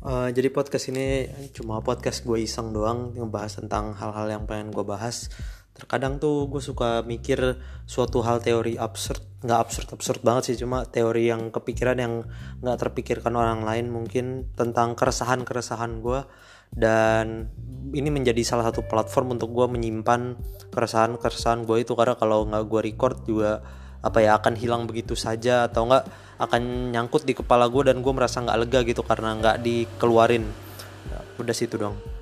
Uh, jadi podcast ini cuma podcast gue iseng doang ngebahas tentang hal-hal yang pengen gue bahas. Terkadang tuh gue suka mikir suatu hal teori absurd, nggak absurd absurd banget sih, cuma teori yang kepikiran yang nggak terpikirkan orang lain mungkin tentang keresahan keresahan gue dan ini menjadi salah satu platform untuk gue menyimpan keresahan keresahan gue itu karena kalau nggak gue record juga apa ya akan hilang begitu saja atau enggak akan nyangkut di kepala gue dan gue merasa nggak lega gitu karena nggak dikeluarin. Udah situ dong